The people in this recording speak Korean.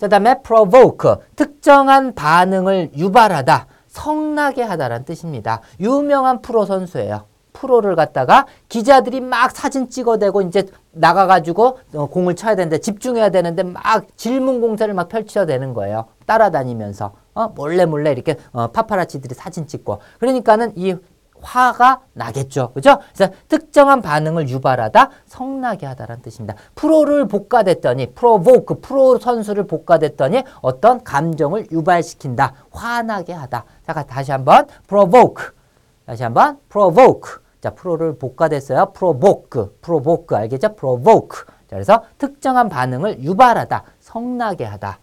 자, 다음에 provoke. 특정한 반응을 유발하다. 성나게 하다라는 뜻입니다. 유명한 프로 선수예요. 프로를 갖다가 기자들이 막 사진 찍어대고 이제 나가가지고 어, 공을 쳐야 되는데 집중해야 되는데 막 질문 공세를 막 펼쳐야 되는 거예요. 따라다니면서 어? 몰래 몰래 이렇게 어, 파파라치들이 사진 찍고 그러니까는 이 화가 나겠죠. 그죠? 그래서 특정한 반응을 유발하다, 성나게 하다라는 뜻입니다. 프로를 복가됐더니, 프로보크, 프로 선수를 복가됐더니 어떤 감정을 유발시킨다, 화나게 하다. 자, 다시 한번, provoke. 다시 한번, provoke. 자, 프로를 복가됐어요. provoke, provoke. 알겠죠? provoke. 자, 그래서 특정한 반응을 유발하다, 성나게 하다.